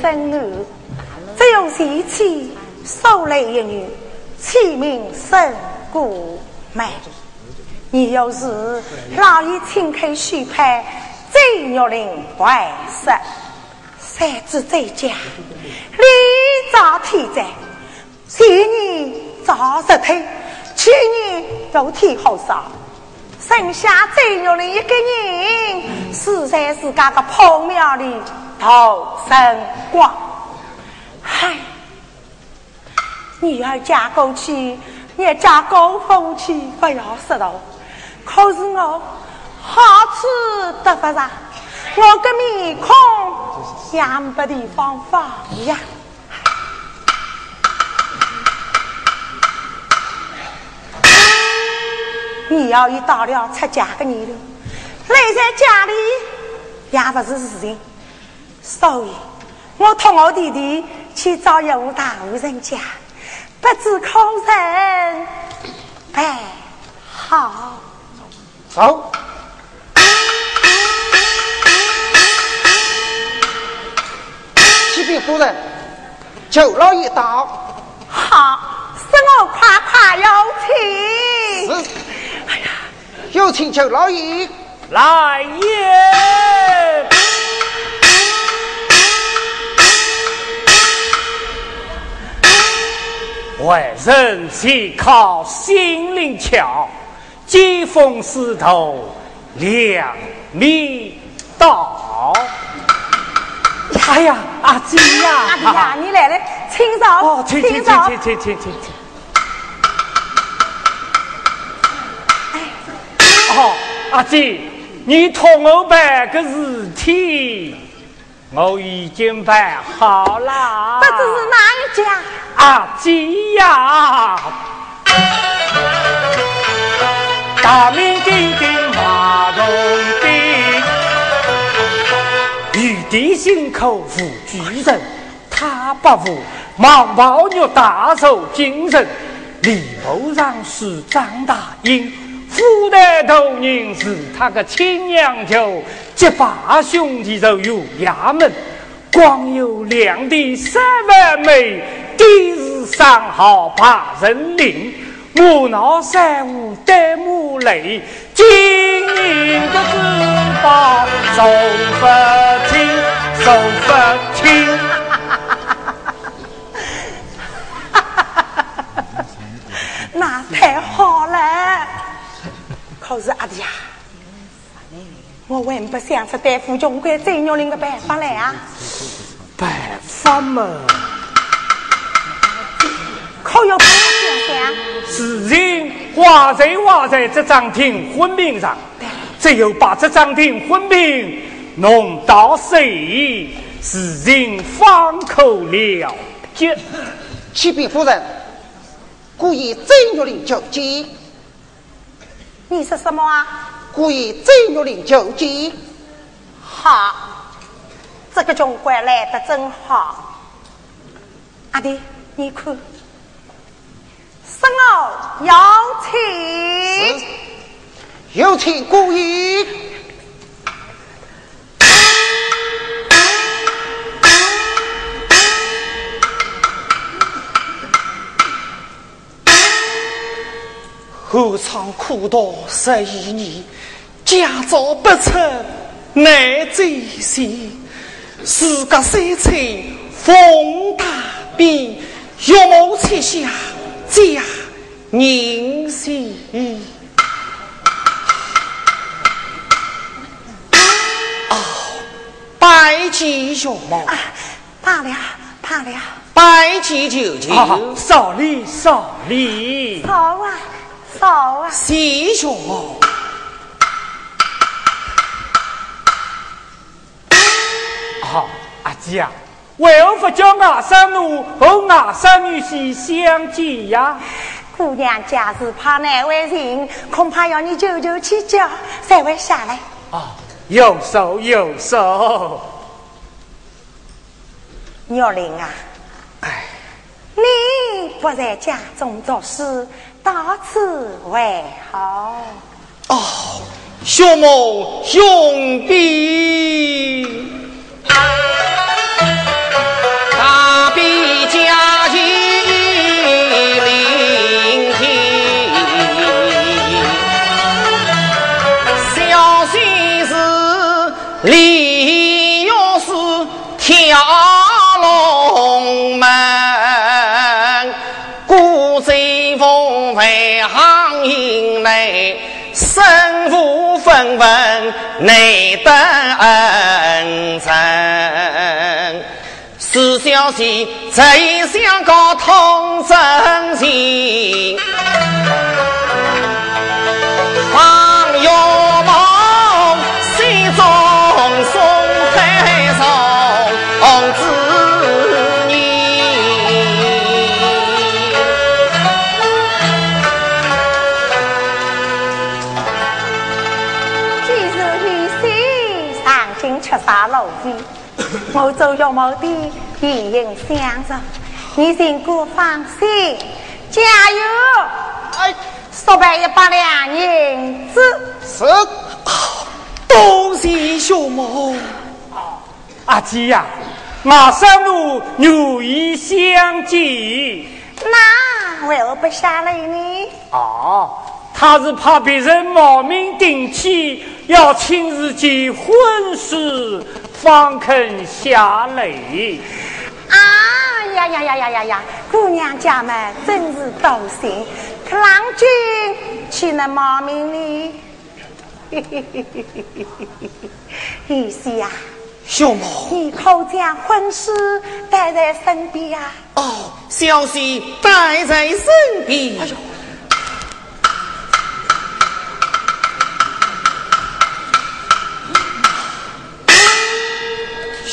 生女，只有贤妻收来一女，起名沈姑妹。你要是老爷请客许配，最玉林外甥。三子在家，立早天灾。前年早石头，去年又天好少，剩下最玉林一个人，死在自家的破庙里逃生光。嗨，女儿嫁过去，也嫁高夫去，不要失道。可是我好吃得不上，我个面孔也没地方放呀。你要一到了出嫁的年龄，赖在家里也不是事情，所以我同我弟弟去找一户大户人家，不知可人哎，好。走，启禀夫人，九老爷到。好，使我快快有请。是。哎呀，有请九老爷来也。外人岂靠心灵巧。接风使头两米到。哎呀，阿姐呀！阿姐呀，你来了，清早。哦，请请请请请请请。哦，阿姐，你托我办个事体，我已经办好了。这是哪一家？阿姐呀！大名鼎鼎马龙斌，玉帝心口无巨人，他不服毛宝玉大受精神，李某上是张大英，富带头人是他个亲娘舅，结发兄弟就有衙门，光有两地三万枚，第日上号把人领。木闹三五戴木雷，金银的珠宝收不清，收不清。那太好了！可是阿弟呀，我还不想出对付穷鬼最牛人的办法来啊！办法嘛？可要不想想？事情画在画在这张庭婚名上，只有把这张庭婚名弄到谁，事情方可了结。启禀夫人，故意真玉林救急。你说什么啊？故意真玉林求见。好，这个总管来得真好。阿弟，你看。我有请，有请故意。何尝苦读十一年，家遭不成难追寻。自家三岁风大病，玉母七下。家人心哦，拜见岳母，罢了罢了，拜见舅舅，少礼少礼，好啊少啊，谢岳母。好，阿姐啊。为何不叫外甥奴和外甥女婿相见呀？姑娘家是怕难为情，恐怕要你舅舅去叫才会下来。啊，有手有手。玉玲啊，哎，你不在家中做事，到此为好？哦，兄母兄弟。行营内身无分文内得恩宠是小姐这一向个通真情。走小毛的一应相助，你尽管放心，加油！哎，说白一百两银子。是，多谢小毛。阿吉呀，马上路如意相见。那为何不下来呢？哦，他是怕别人冒名顶替，要亲自结婚事。方肯下泪。啊呀呀呀呀呀呀！姑娘家们真是多心，可郎君岂能冒名呢？嘿嘿嘿嘿嘿嘿嘿嘿！玉溪呀，小毛，你可将婚事带在身边呀？哦，小婿带在身边。哎呦！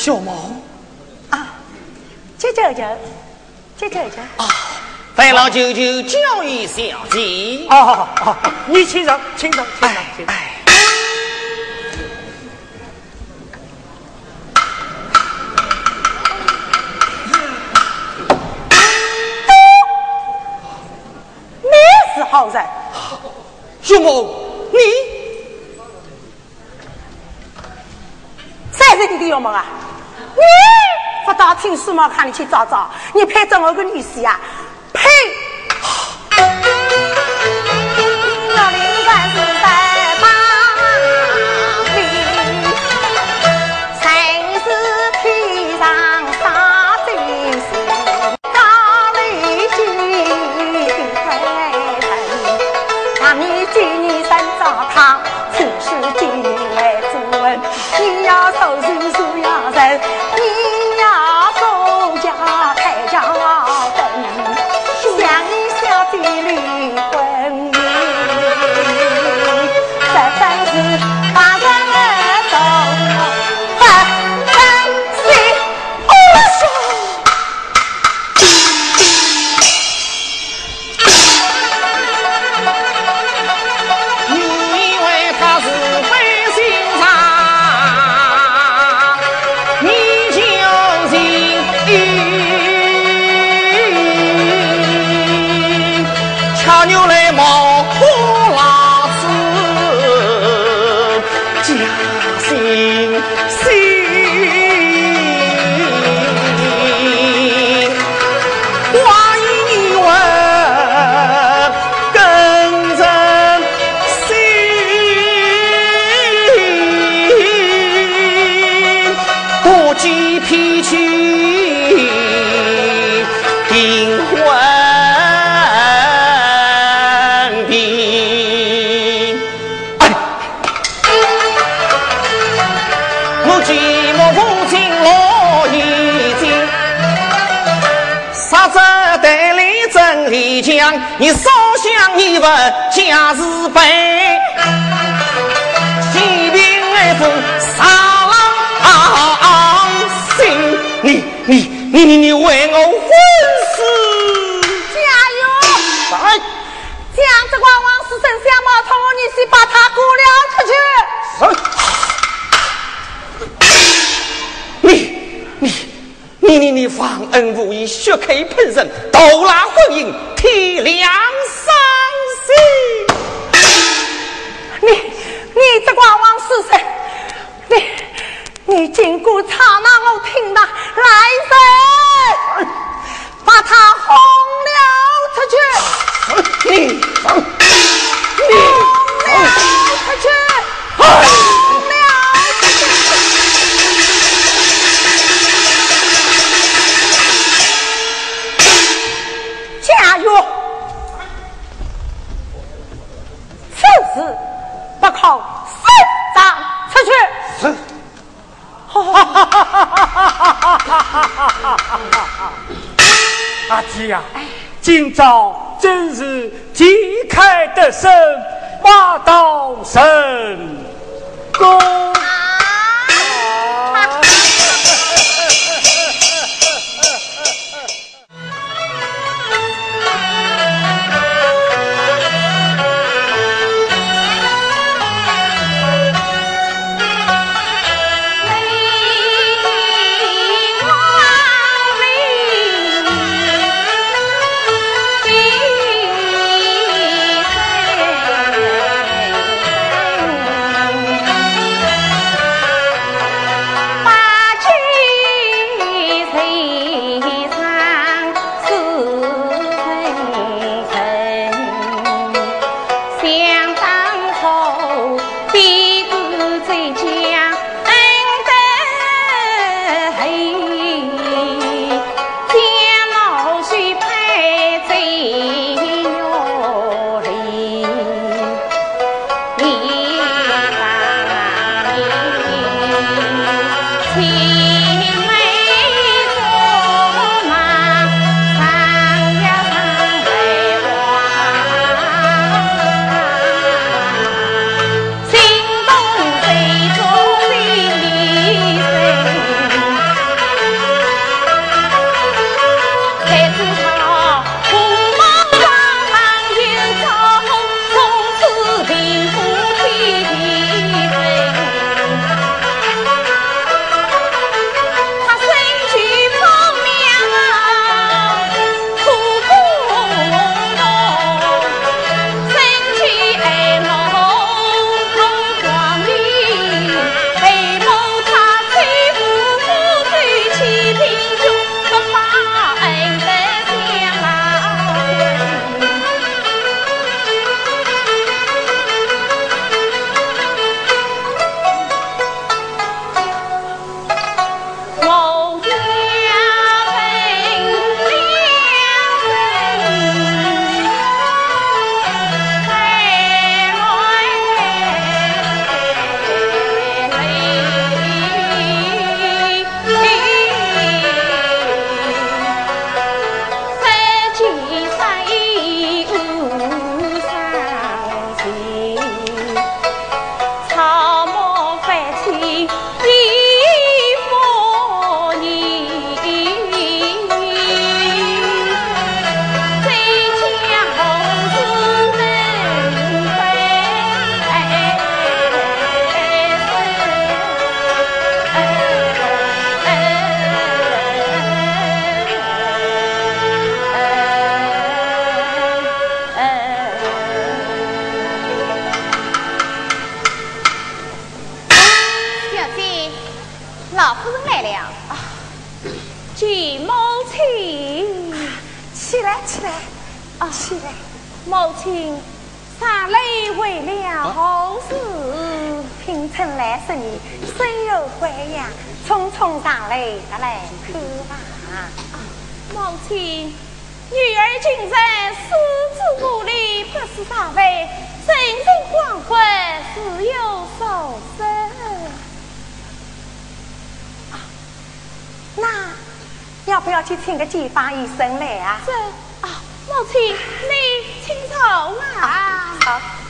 小毛啊，这这这，这这这啊！烦老舅舅教育小姐。啊啊！你请上，请上，请上，请上。你是好人，小毛，你谁是你的啊？你不到听书嘛？看你去找找，你配着我个女婿呀？你披去定文哎我寂寞无情落叶静杀子带笠真离家你烧香你不假慈悲你你你为我婚事加油！来，将这瓜王世生相貌同我女婿把他过了出去。你你你你你你忘恩负义，血口喷人，倒拉婚姻，天良伤心。你你这瓜王是谁？你你经过刹那，我听到来人，把他轰了出去。你你轰了出去。阿姐呀，今朝真是旗开得胜，马到成功。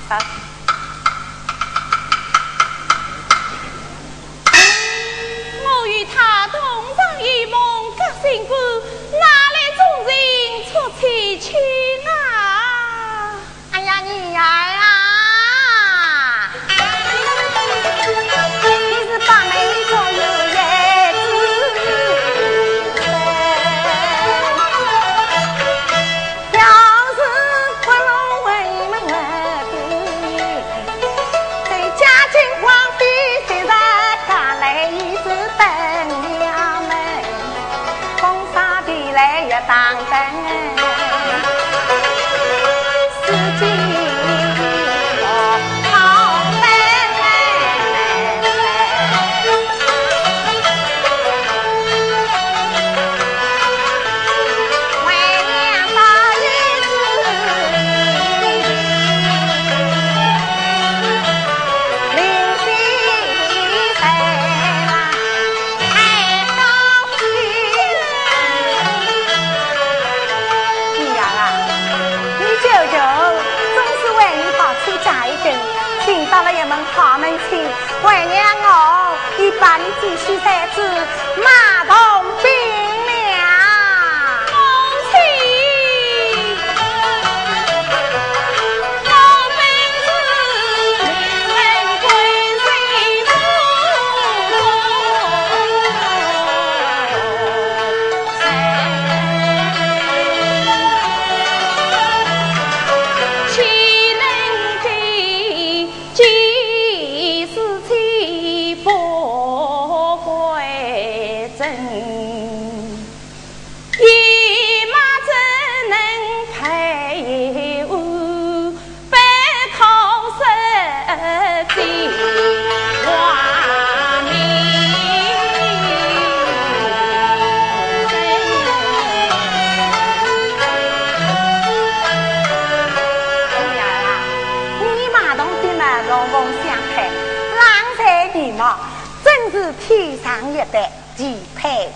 tas.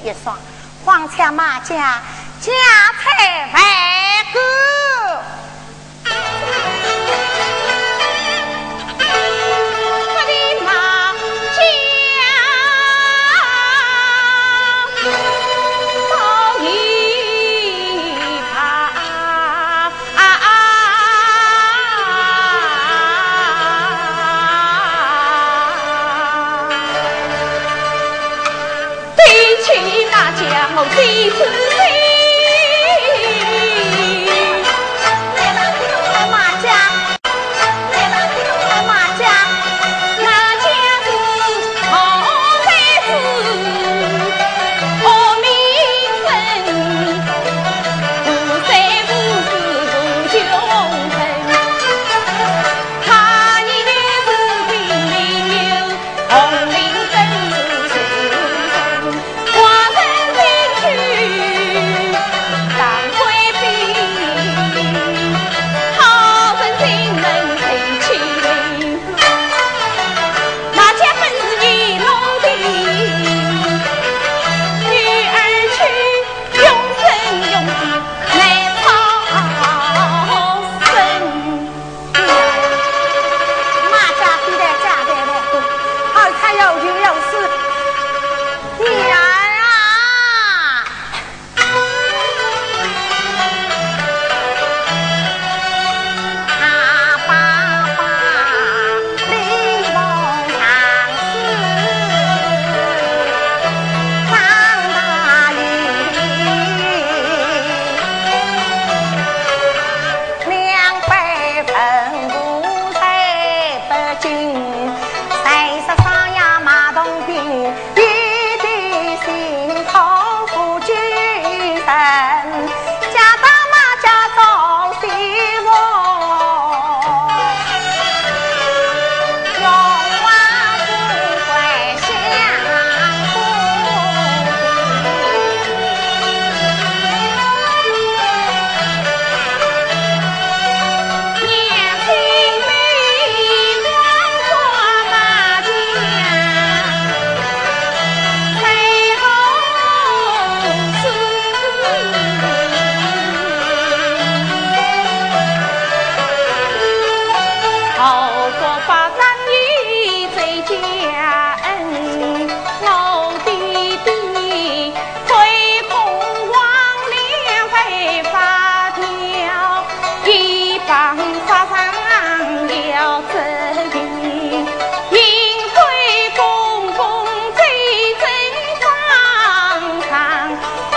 一双，黄枪马甲，家财万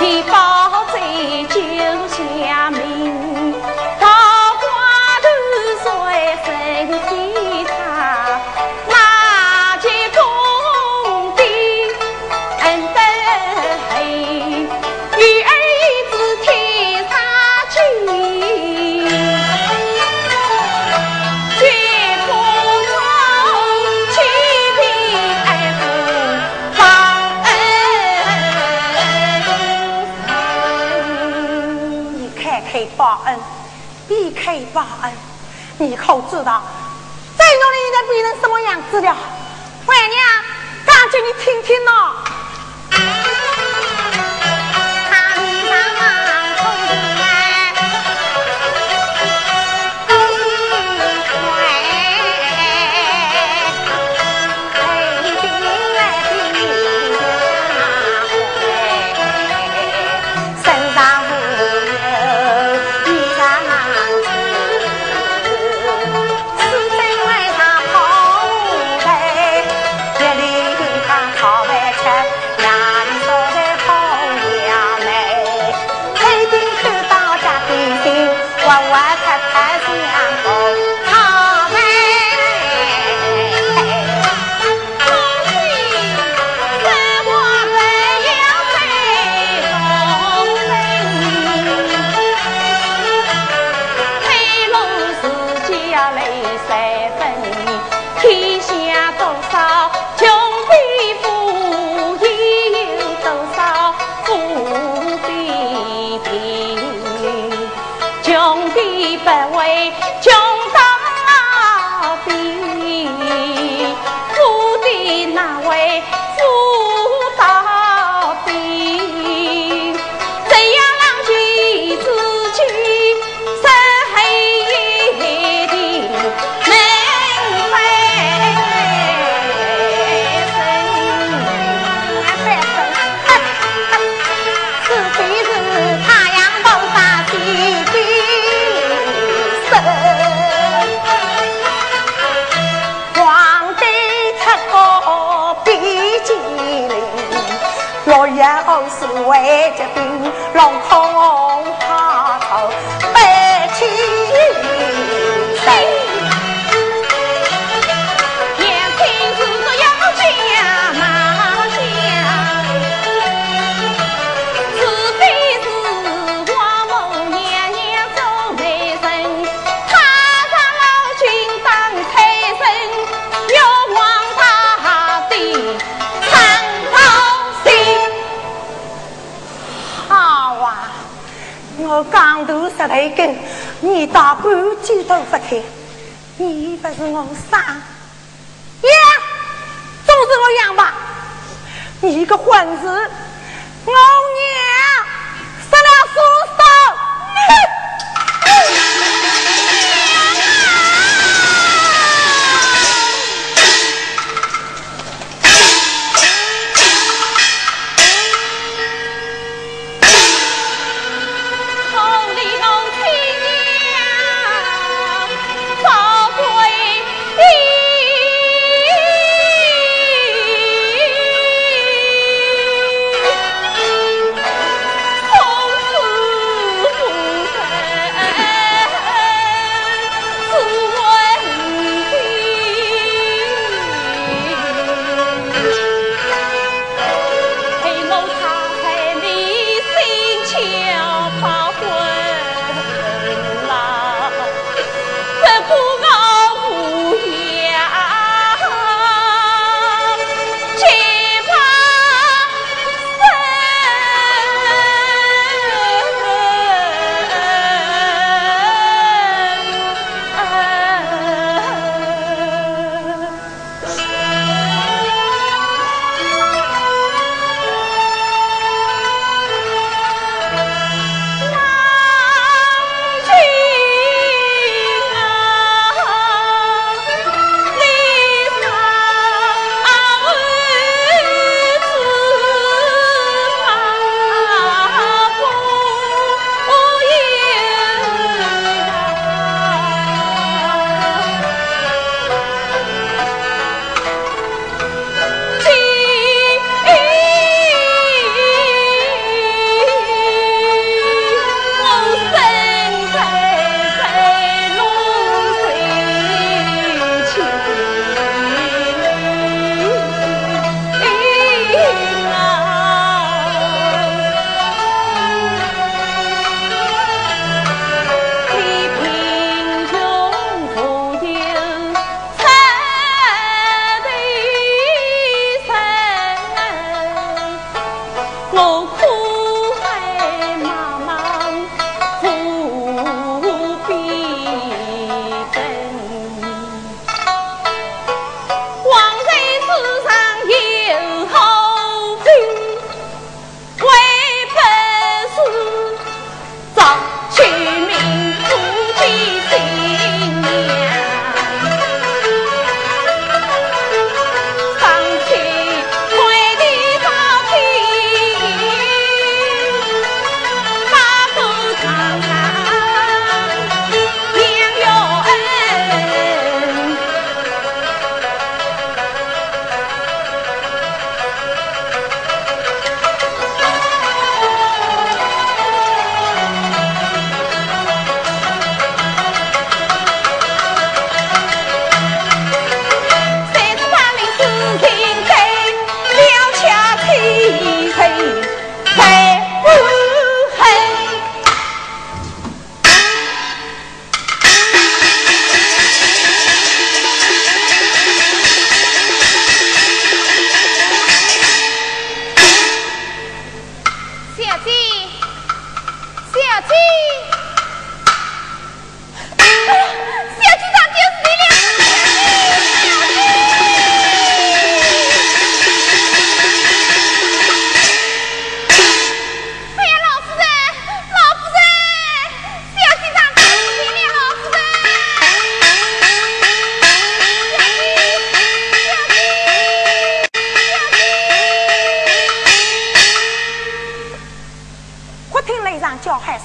Keep. 报恩。你可知道，再努力现在变成什么样子了？外娘，赶紧你听听喏。一百位龙空来根，你到半句都不开，你不是我傻呀？总是我养吧？你个混子，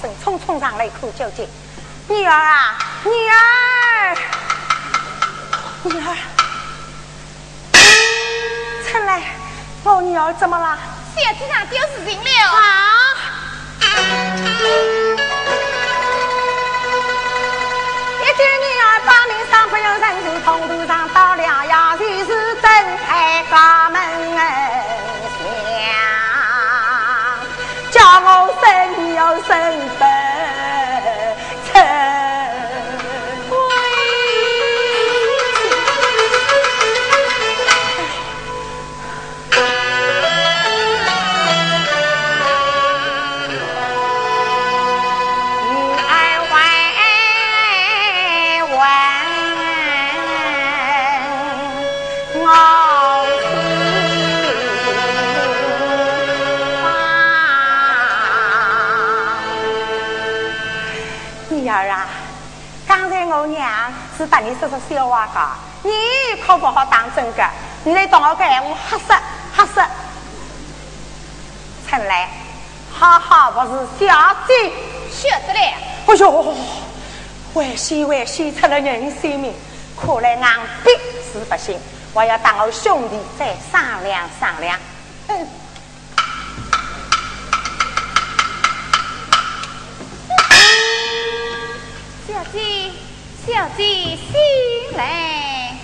声，匆匆上来哭究竟。女儿啊，女儿，女儿，春来，我女儿怎么了？小鸡上丢事情了啊！一句女儿把命丧，不由人就通途上到了衙前是正开家门响，叫我生又生不。是笑话讲，你可不好当真个。你来当我个闲话，吓死吓死！陈来，好好不是小姐，晓得嘞。哎呦，危险危险，出了人性命，看来俺逼是不行。我要当我兄弟再商量商量。嗯。小姐。小姐心来。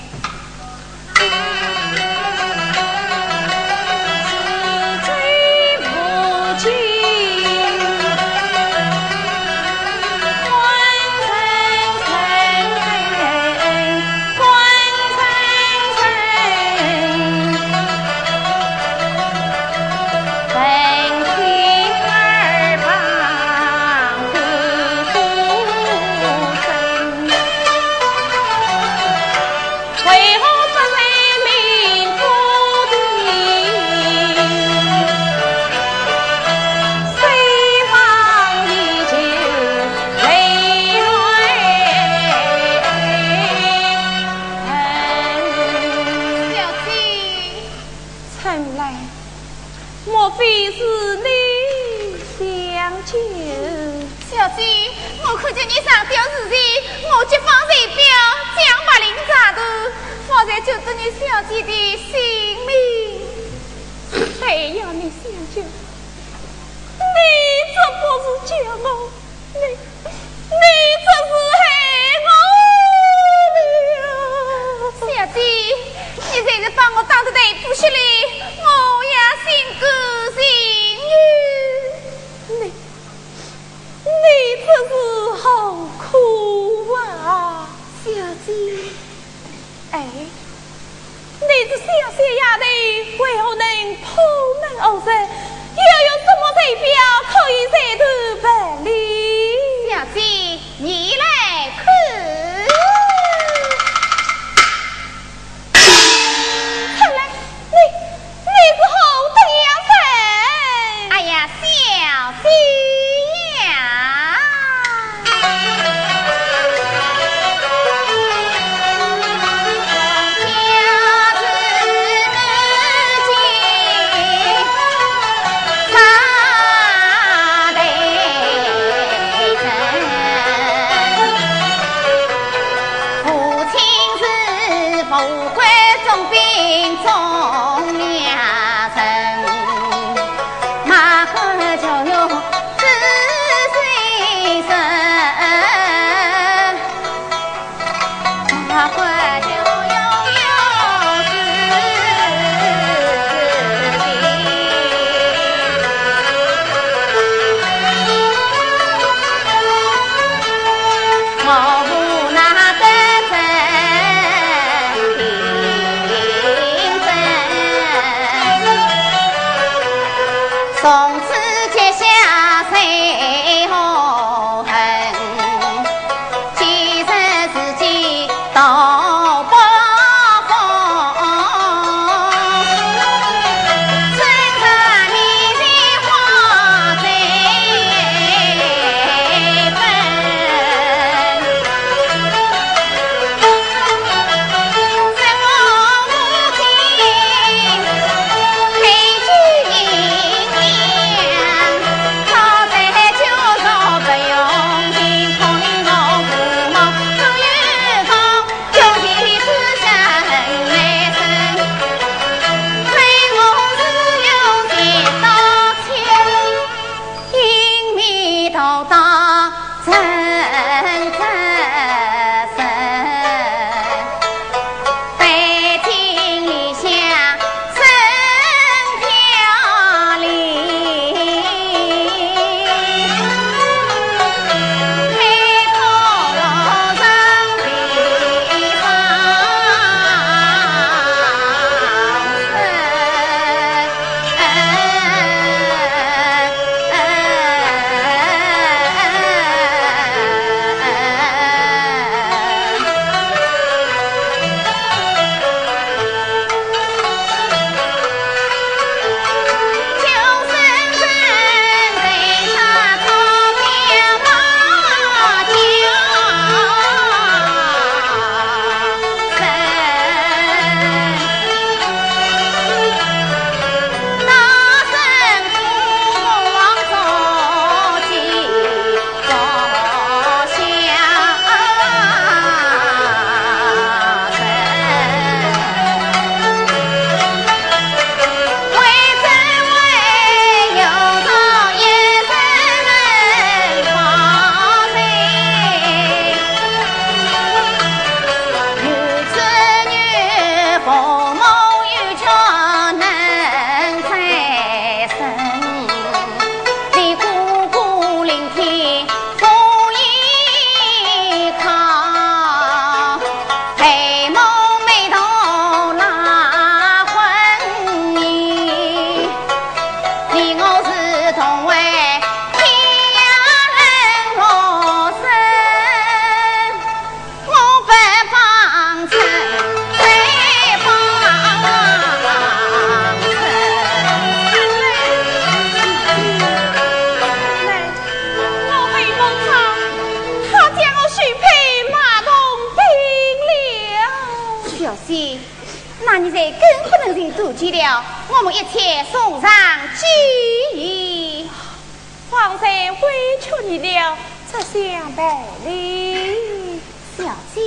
百里。小姐，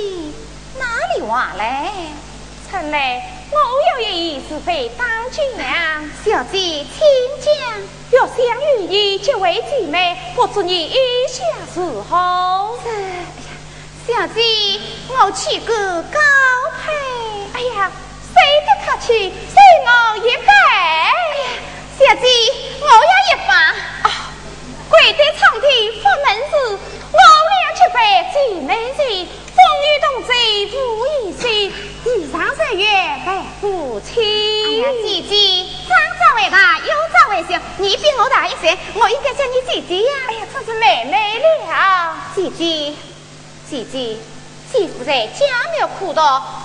哪里话来？臣来，我有一意是非当讲。小姐，请讲。要相与你结为姐妹，不知你意下如何？小姐，我去个高配。哎呀，谁跟他去，随我一拜。小姐，我要一拜。啊，跪在长亭佛门时，我俩结拜姐妹人，风雨同舟无一心，一上三月拜夫妻。哎呀，姐姐，长长为大，幼长为小，你比我大一岁，我应该叫你姐姐呀。哎呀，这是妹妹了，姐姐。姐姐，姐夫在家庙苦读，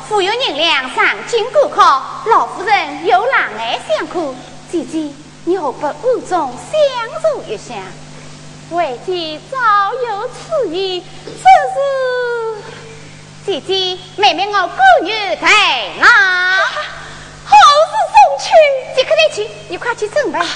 富有银两上京赶考，老夫人有难爱相苦。姐姐，你何不暗中相助一下？为见早有此意，只是姐姐，妹妹我孤女在哪？好事送去？即刻来去，你快去准备。是。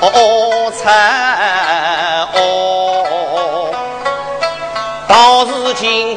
哦才哦，到如今。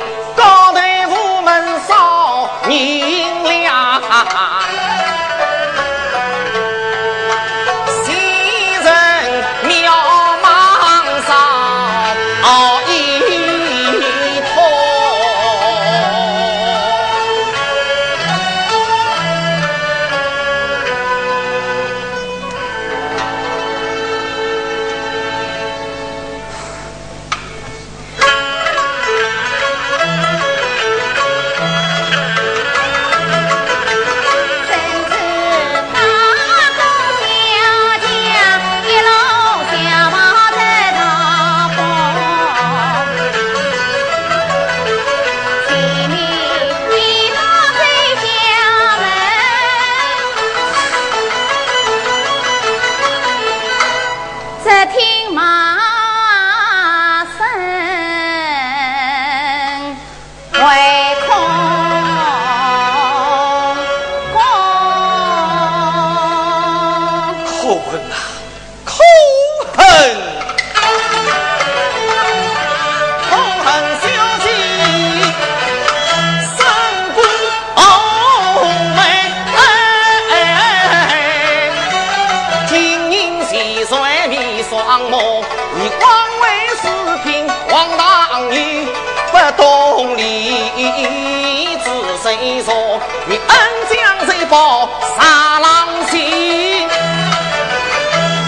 报杀狼心，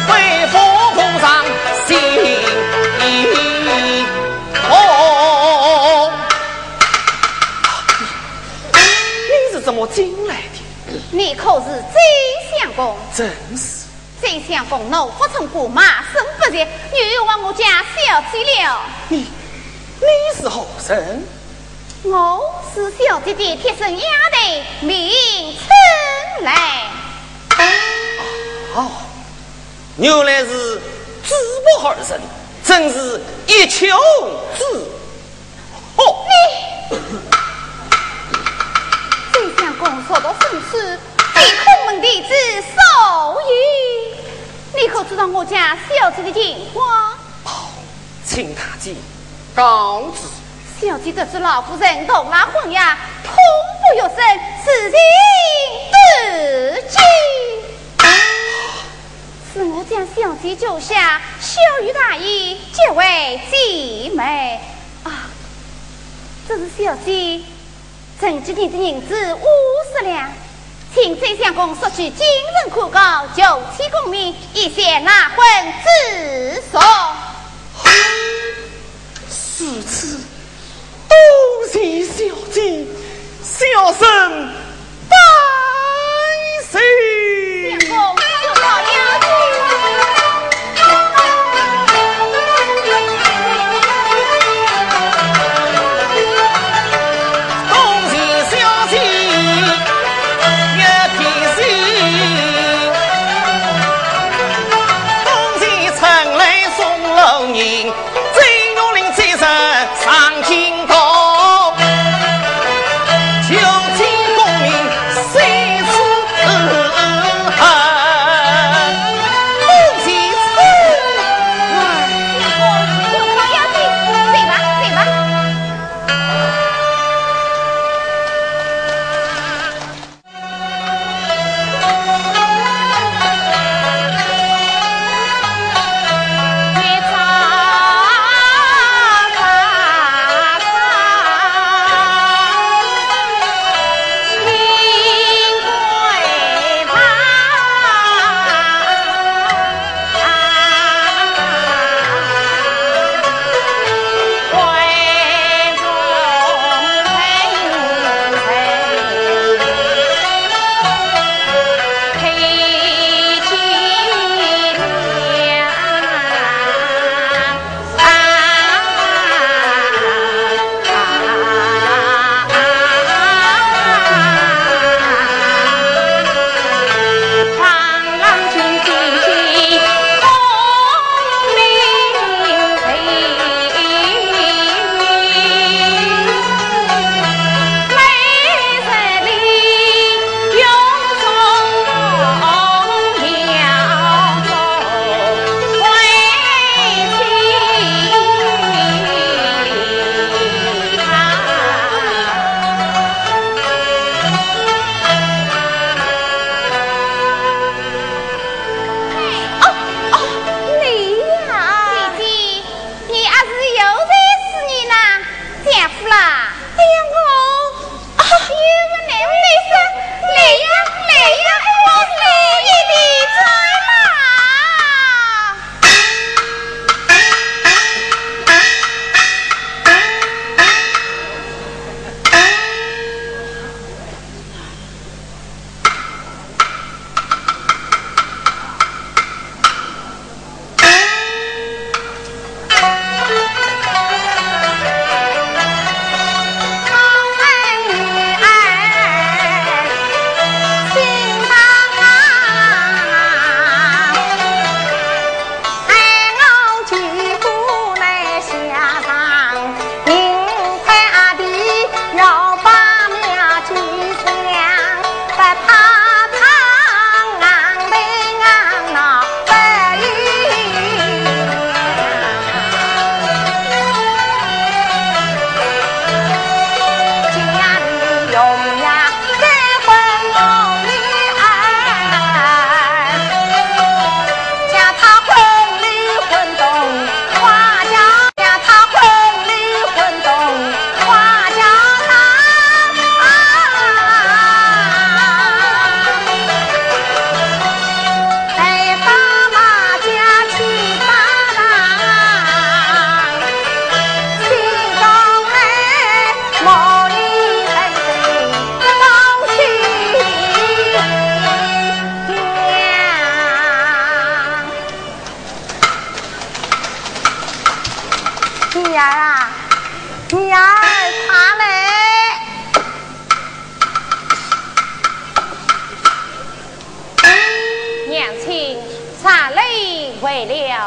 为佛菩萨心痛。你是怎么进来的？你可是真相公？正是。真相公怒发冲冠，马身不捷，又往我家小气了。你你是何人？我是小姐的贴身丫头，名春来。哦，原来是知不二人，真是一丘之哦。你，这相公说到生死，被空门弟子受益。你可知道我家小姐的情况？哦，请大姐告知。小姐得知老夫人同那婚呀，痛不欲生，此情自尽。是我将小姐救下，小于大义，结为姐妹。啊，这是小姐曾几年的银子五十两，请崔相公索取今日可告，就期功名，以谢那婚自送。是此。恭喜小姐，小生拜谢。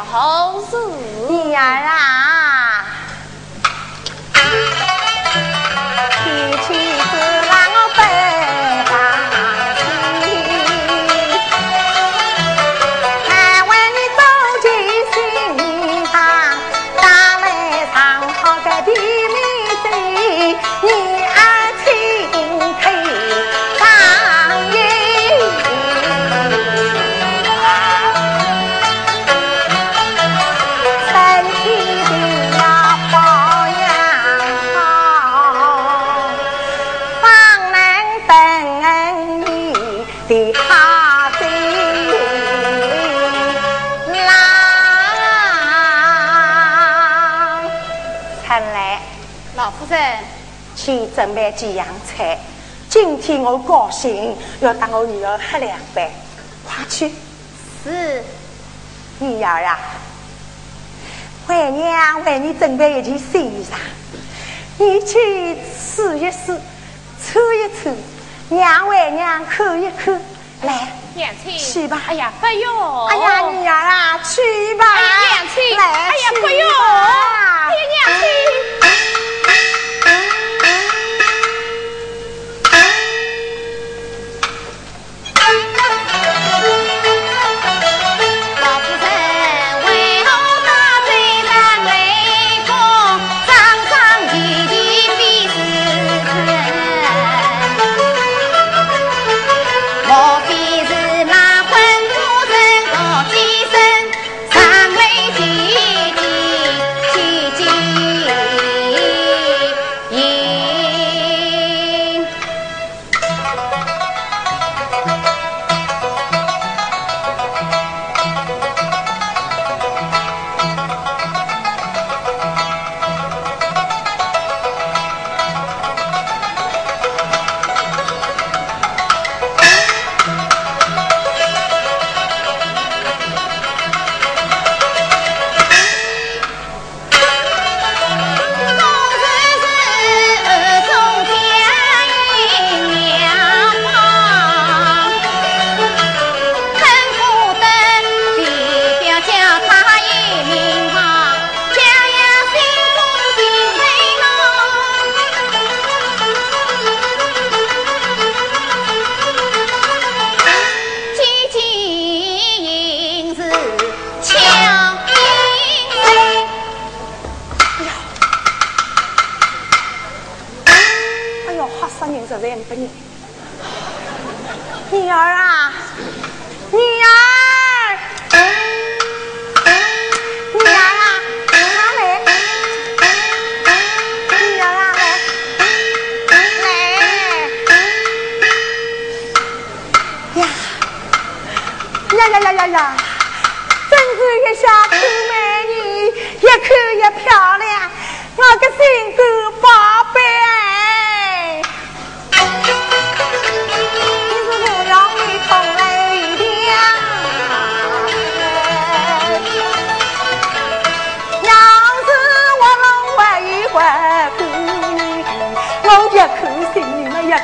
红素女儿啊准备几样菜。今天我高兴，要当我女儿喝两杯，快去。是女儿啊，为娘为你准备一件新衣裳，你去试一试，穿一穿，娘为娘看一看。来，娘亲，去吧哎呀，不用。哎呀，女儿啊，去吧。哎呀，娘亲，来，哎呀，不用。吧哎呀，娘亲。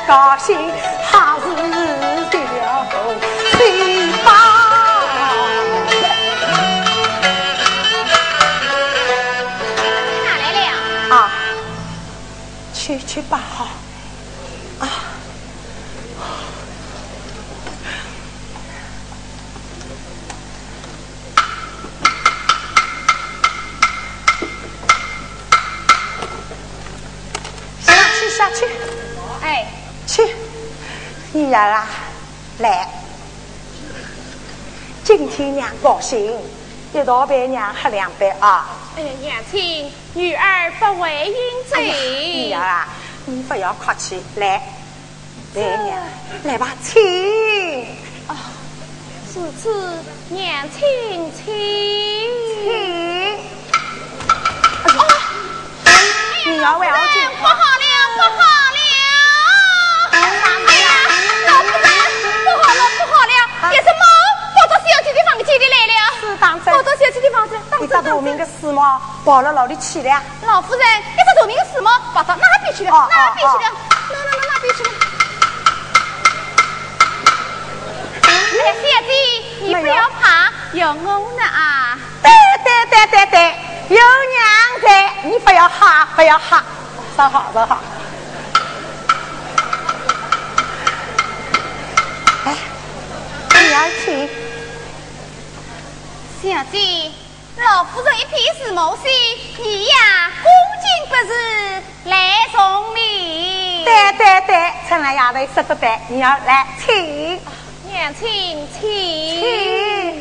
高兴，还是得了最棒。哪来了？啊，去去吧好。女儿啊，来，今天娘高兴，一道陪娘喝两杯啊。哎呀，娘亲，女儿不为应哎呀，罪。女儿啊，你不要客气，来，来娘，来吧，请此次娘亲请。请。女儿为我哎进不好了，不好小姐的房间里来了。是当真跑到小姐的房间，当一真当真只大名的死猫跑到哪里去了？老夫人，一只透明的死猫跑到那边去了，哦那边去了哦，那那那那边去了。哎呀，小姐，你不要怕有我呢啊！对对对对对，有娘在，你不要哈，不要哈，收好收好。哎，你要去？小姐，老夫人一片是毛线，你呀恭敬不是来送礼。对对对，趁来丫头说的对，你要来请。娘亲，请。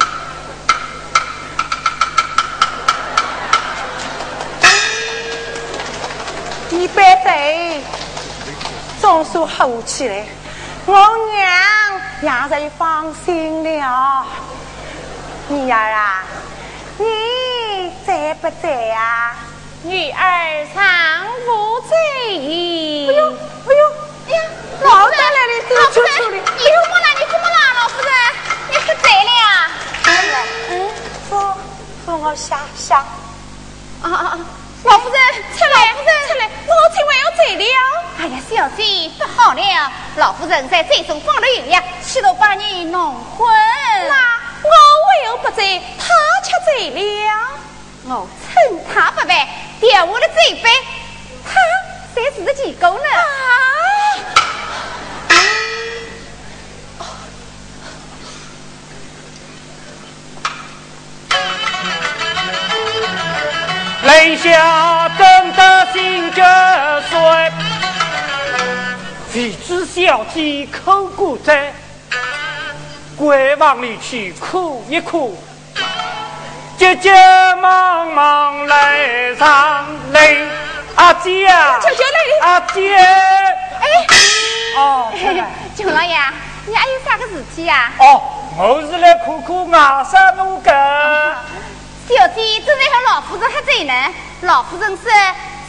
一杯杯，总算好起来，我娘也就放心了。女儿啊，你在不在呀？女儿常不在矣。哎呦，哎呦，哎呀，老在那里走出去了。你怎么了？你怎么了，老夫人？你不在了？嗯，说说我想想。啊啊啊！老夫人，出来，夫人，出来！我亲为要走了。哎呀，小姐，不好了！老夫人在醉中放了油呀，气得把你弄昏。那。我为何不在？他却在了。我趁他不备，掉我的嘴杯，他才是个奇狗呢。泪下等得心折碎，谁知小姐口古在。归往里去哭一哭，急急忙忙来上泪。阿姐啊，阿姐，哎，哦，舅老爷，你还有啥个事体呀？哦，我是来看看外甥奴个。小姐正在和老夫人喝醉呢，老夫人说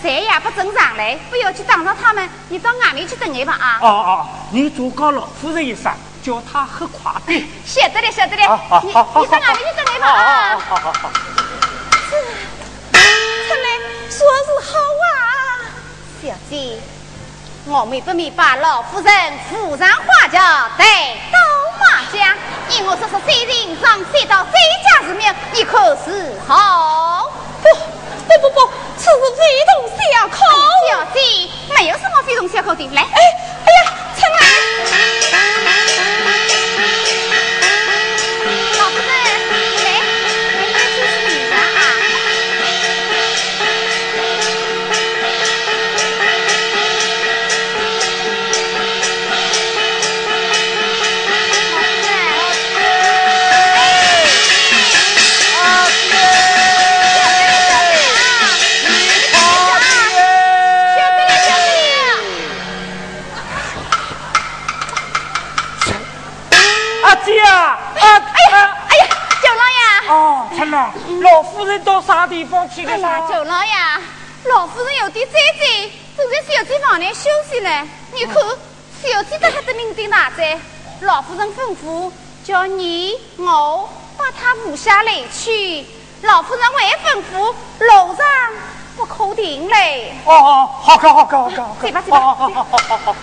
谁也不准上来，不要去打扰他们，你到外面去等一吧啊。哦哦，你多告老夫人一声。叫他喝快点。晓得了，晓得了。你你上哪里去等一吧啊？好好好。是，看来说是好啊。小姐，我们不明白老夫人扶上花轿带到马家？因我说是谁人上谁到谁家之命，你可是好？不不不不，此事非同小可。小姐，没有什么非同小可的。来，哎哎呀，春来。Yeah. 老夫人到啥地方去了？哎呀，舅老爷，老夫人有点灾灾，正在小姐房内休息呢。你看，小姐在还得酩酊大醉，老夫人吩咐叫你我把她扶下来去。老夫人还吩咐楼上不可停嘞。哦哦，好，好，好，好，好，走吧，走吧。好好好好好。